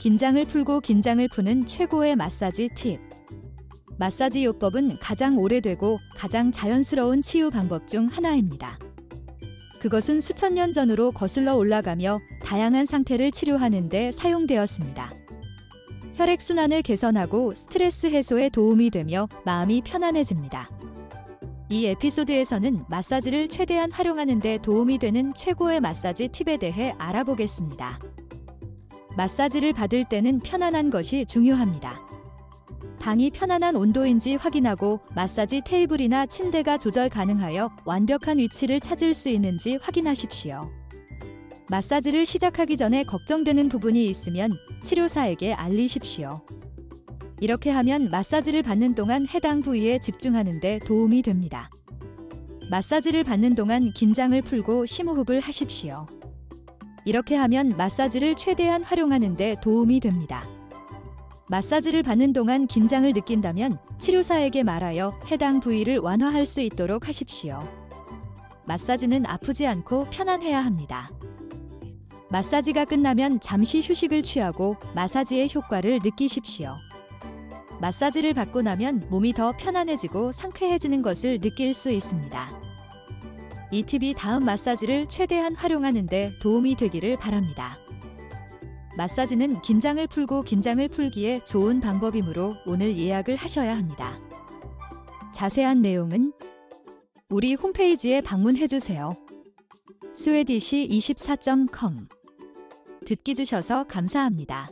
긴장을 풀고 긴장을 푸는 최고의 마사지 팁. 마사지 요법은 가장 오래되고 가장 자연스러운 치유 방법 중 하나입니다. 그것은 수천 년 전으로 거슬러 올라가며 다양한 상태를 치료하는 데 사용되었습니다. 혈액순환을 개선하고 스트레스 해소에 도움이 되며 마음이 편안해집니다. 이 에피소드에서는 마사지를 최대한 활용하는 데 도움이 되는 최고의 마사지 팁에 대해 알아보겠습니다. 마사지를 받을 때는 편안한 것이 중요합니다. 방이 편안한 온도인지 확인하고 마사지 테이블이나 침대가 조절 가능하여 완벽한 위치를 찾을 수 있는지 확인하십시오. 마사지를 시작하기 전에 걱정되는 부분이 있으면 치료사에게 알리십시오. 이렇게 하면 마사지를 받는 동안 해당 부위에 집중하는 데 도움이 됩니다. 마사지를 받는 동안 긴장을 풀고 심호흡을 하십시오. 이렇게 하면 마사지를 최대한 활용하는 데 도움이 됩니다. 마사지를 받는 동안 긴장을 느낀다면 치료사에게 말하여 해당 부위를 완화할 수 있도록 하십시오. 마사지는 아프지 않고 편안해야 합니다. 마사지가 끝나면 잠시 휴식을 취하고 마사지의 효과를 느끼십시오. 마사지를 받고 나면 몸이 더 편안해지고 상쾌해지는 것을 느낄 수 있습니다. 이 팁이 다음 마사지를 최대한 활용하는 데 도움이 되기를 바랍니다. 마사지는 긴장을 풀고 긴장을 풀기에 좋은 방법이므로 오늘 예약을 하셔야 합니다. 자세한 내용은 우리 홈페이지에 방문해 주세요. 스웨디시 24.com 듣기 주셔서 감사합니다.